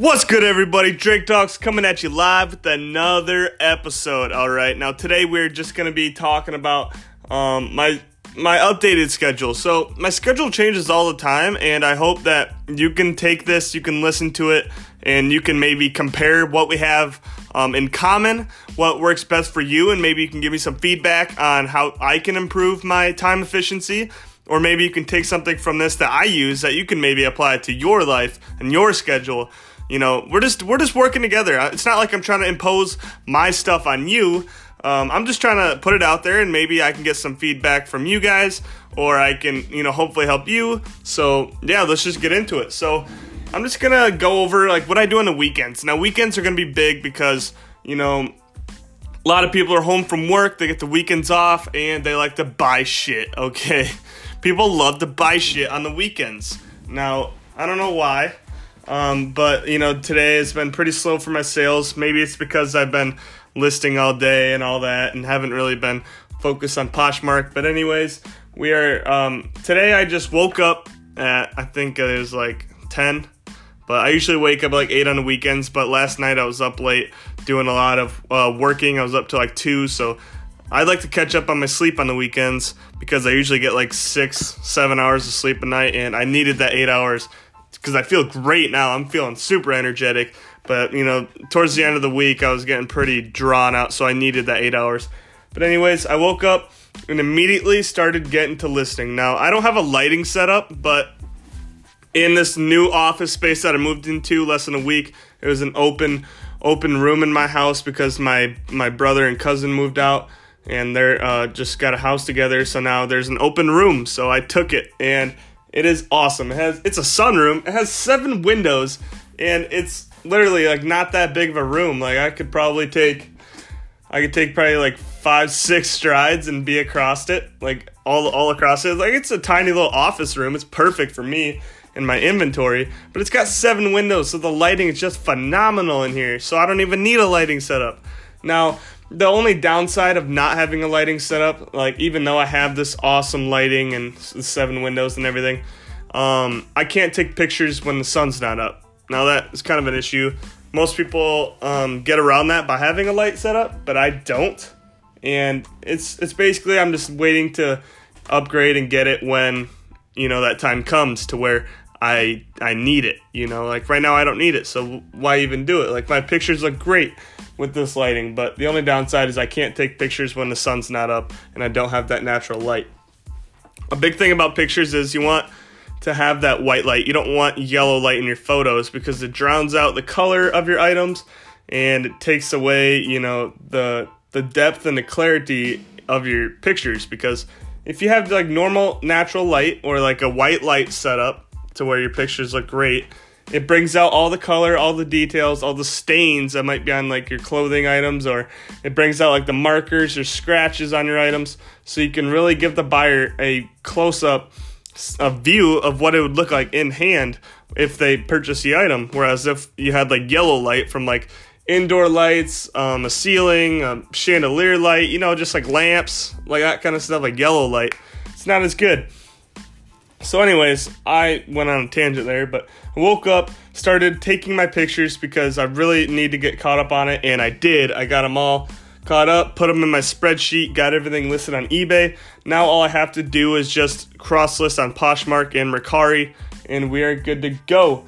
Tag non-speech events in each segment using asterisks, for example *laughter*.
What's good, everybody? Drake Talks coming at you live with another episode. All right, now today we're just gonna be talking about um, my my updated schedule. So my schedule changes all the time, and I hope that you can take this, you can listen to it, and you can maybe compare what we have um, in common, what works best for you, and maybe you can give me some feedback on how I can improve my time efficiency. Or maybe you can take something from this that I use that you can maybe apply to your life and your schedule you know we're just we're just working together. It's not like i'm trying to impose my stuff on you. Um, i'm just trying to put it out there and maybe i can get some feedback from you guys or i can you know hopefully help you. So yeah let's just get into it. So i'm just gonna go over like what i do on the weekends. Now weekends are gonna be big because you know a lot of people are home from work. They get the weekends off and they like to buy shit *laughs* okay? People love to buy shit on the weekends. Now i don't know why um, but you know, today has been pretty slow for my sales. Maybe it's because I've been listing all day and all that, and haven't really been focused on Poshmark. But anyways, we are um, today. I just woke up at I think it was like ten, but I usually wake up like eight on the weekends. But last night I was up late doing a lot of uh, working. I was up to like two, so I'd like to catch up on my sleep on the weekends because I usually get like six, seven hours of sleep a night, and I needed that eight hours because I feel great now. I'm feeling super energetic. But, you know, towards the end of the week, I was getting pretty drawn out, so I needed that eight hours. But, anyways, I woke up and immediately started getting to listing. Now, I don't have a lighting setup, but in this new office space that I moved into less than a week, it was an open open room in my house because my my brother and cousin moved out and they're uh, just got a house together. So now there's an open room. So I took it and it is awesome. It has it's a sunroom. It has seven windows, and it's literally like not that big of a room. Like I could probably take, I could take probably like five six strides and be across it, like all all across it. Like it's a tiny little office room. It's perfect for me and my inventory. But it's got seven windows, so the lighting is just phenomenal in here. So I don't even need a lighting setup. Now the only downside of not having a lighting setup, like even though I have this awesome lighting and seven windows and everything, um, I can't take pictures when the sun's not up. Now that is kind of an issue. Most people um, get around that by having a light setup, but I don't. And it's it's basically I'm just waiting to upgrade and get it when you know that time comes to where I I need it. You know, like right now I don't need it, so why even do it? Like my pictures look great with this lighting, but the only downside is I can't take pictures when the sun's not up and I don't have that natural light. A big thing about pictures is you want to have that white light. You don't want yellow light in your photos because it drowns out the color of your items and it takes away, you know, the the depth and the clarity of your pictures because if you have like normal natural light or like a white light setup to where your pictures look great, it brings out all the color, all the details, all the stains that might be on like your clothing items, or it brings out like the markers or scratches on your items, so you can really give the buyer a close up a view of what it would look like in hand if they purchase the item. Whereas if you had like yellow light from like indoor lights, um, a ceiling, a chandelier light, you know, just like lamps, like that kind of stuff, like yellow light, it's not as good. So, anyways, I went on a tangent there, but I woke up, started taking my pictures because I really need to get caught up on it, and I did. I got them all caught up, put them in my spreadsheet, got everything listed on eBay. Now all I have to do is just cross list on Poshmark and Mercari, and we are good to go.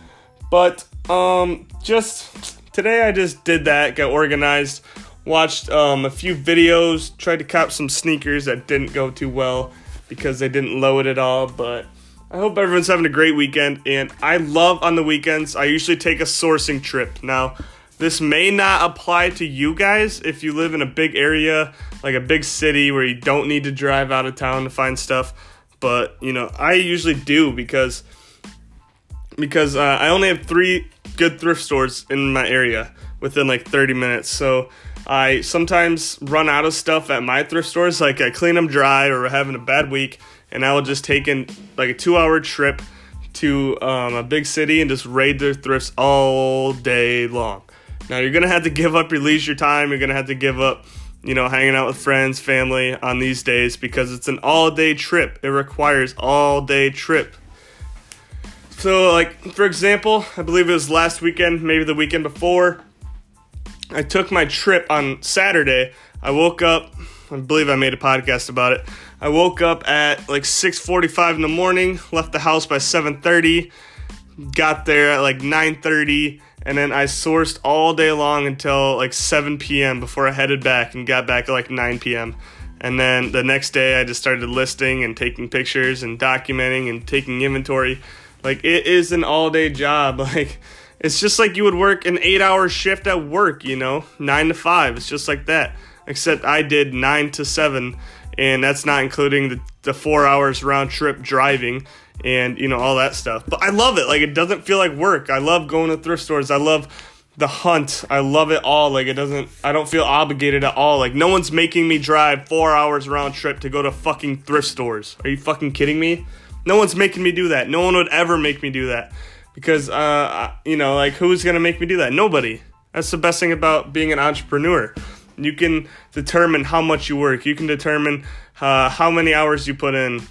But um, just today I just did that, got organized, watched um, a few videos, tried to cop some sneakers that didn't go too well because they didn't load at all, but I hope everyone's having a great weekend. And I love on the weekends, I usually take a sourcing trip. Now, this may not apply to you guys if you live in a big area, like a big city where you don't need to drive out of town to find stuff. But, you know, I usually do because because uh, I only have three good thrift stores in my area within like 30 minutes. So I sometimes run out of stuff at my thrift stores, like I clean them dry or having a bad week, and I will just take in like a two hour trip to um, a big city and just raid their thrifts all day long. Now you're gonna have to give up your leisure time. You're gonna have to give up, you know, hanging out with friends, family on these days because it's an all day trip. It requires all day trip. So, like, for example, I believe it was last weekend, maybe the weekend before, I took my trip on Saturday. I woke up, I believe I made a podcast about it. I woke up at like 6:45 in the morning, left the house by 7:30, got there at like 9:30, and then I sourced all day long until like 7 p.m. before I headed back and got back at like 9 p.m. And then the next day I just started listing and taking pictures and documenting and taking inventory. Like it is an all-day job. *laughs* Like it's just like you would work an 8-hour shift at work, you know, 9 to 5. It's just like that. Except I did 9 to 7 and that's not including the, the 4 hours round trip driving and you know all that stuff. But I love it. Like it doesn't feel like work. I love going to thrift stores. I love the hunt. I love it all. Like it doesn't I don't feel obligated at all. Like no one's making me drive 4 hours round trip to go to fucking thrift stores. Are you fucking kidding me? No one's making me do that. No one would ever make me do that. Because uh you know, like who's to make me do that? Nobody. That's the best thing about being an entrepreneur. You can determine how much you work. You can determine uh, how many hours you put in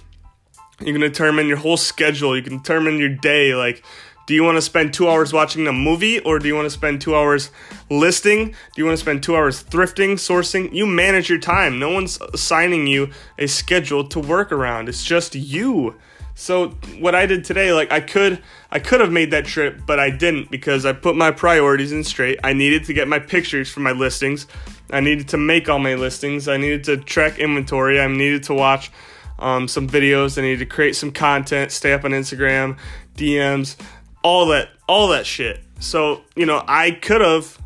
you can determine your whole schedule. You can determine your day. Like, do you want to spend two hours watching a movie or do you want to spend two hours listing? Do you want to spend two hours thrifting, sourcing? You manage your time. No one's assigning you a schedule to work around. It's just you. So what I did today, like I could I could have made that trip, but I didn't because I put my priorities in straight. I needed to get my pictures for my listings. I needed to make all my listings. I needed to track inventory. I needed to watch um, some videos. I needed to create some content, stay up on Instagram, DMs, all that, all that shit. So you know, I could have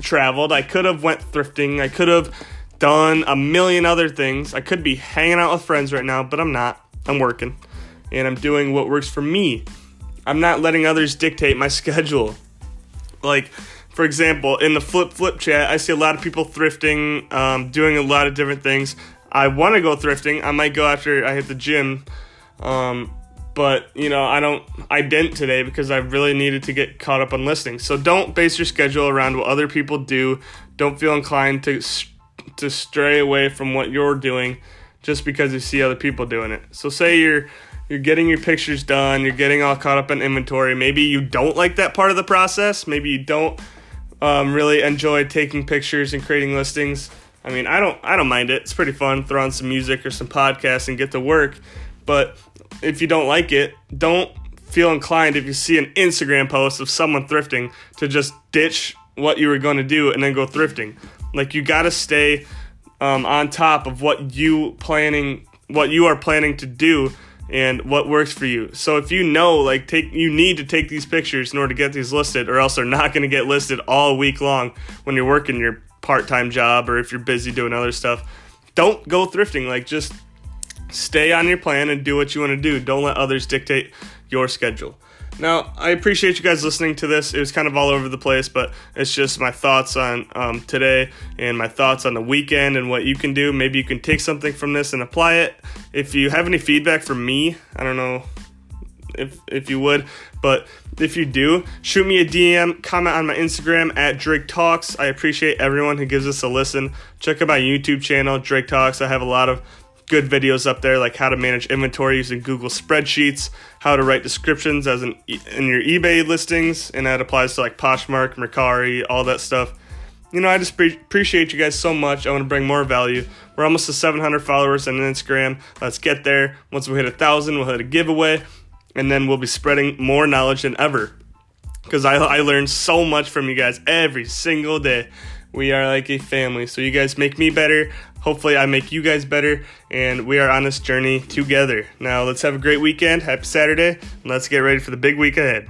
traveled. I could have went thrifting. I could have done a million other things. I could be hanging out with friends right now, but I'm not. I'm working, and I'm doing what works for me. I'm not letting others dictate my *laughs* schedule. Like, for example, in the flip flip chat, I see a lot of people thrifting, um, doing a lot of different things. I want to go thrifting. I might go after I hit the gym. Um, but you know, I don't. I didn't today because I really needed to get caught up on listings. So don't base your schedule around what other people do. Don't feel inclined to to stray away from what you're doing just because you see other people doing it. So say you're you're getting your pictures done, you're getting all caught up in inventory. Maybe you don't like that part of the process. Maybe you don't um, really enjoy taking pictures and creating listings. I mean, I don't I don't mind it. It's pretty fun. Throw on some music or some podcasts and get to work. But if you don't like it, don't feel inclined if you see an Instagram post of someone thrifting to just ditch what you were going to do and then go thrifting. Like you got to stay um, on top of what you planning what you are planning to do and what works for you. So if you know like take you need to take these pictures in order to get these listed or else they're not going to get listed all week long when you're working your part time job or if you're busy doing other stuff, don't go thrifting. Like, just stay on your plan and do what you want to do. Don't let others dictate your schedule. Now, I appreciate you guys listening to this. It was kind of all over the place, but it's just my thoughts on um, today and my thoughts on the weekend and what you can do. Maybe you can take something from this and apply it. If you have any feedback from me, I don't know if if you would. But if you do, shoot me a DM, comment on my Instagram at Drake Talks. I appreciate everyone who gives us a listen. Check out my YouTube channel, Drake Talks. I have a lot of good videos up there, like how to manage inventory using Google spreadsheets, how to write descriptions as in, in your eBay listings, and that applies to like Poshmark, Mercari, all that stuff. You know, I just pre- appreciate you guys so much. I want to bring more value. We're almost to 700 followers on Instagram. Let's get there. Once we hit a thousand, we'll hit a giveaway and then we'll be spreading more knowledge than ever. Because I, I learn so much from you guys every single day. We are like a family. So you guys make me better. Hopefully, I make you guys better. And we are on this journey together. Now, let's have a great weekend. Happy Saturday. And let's get ready for the big week ahead.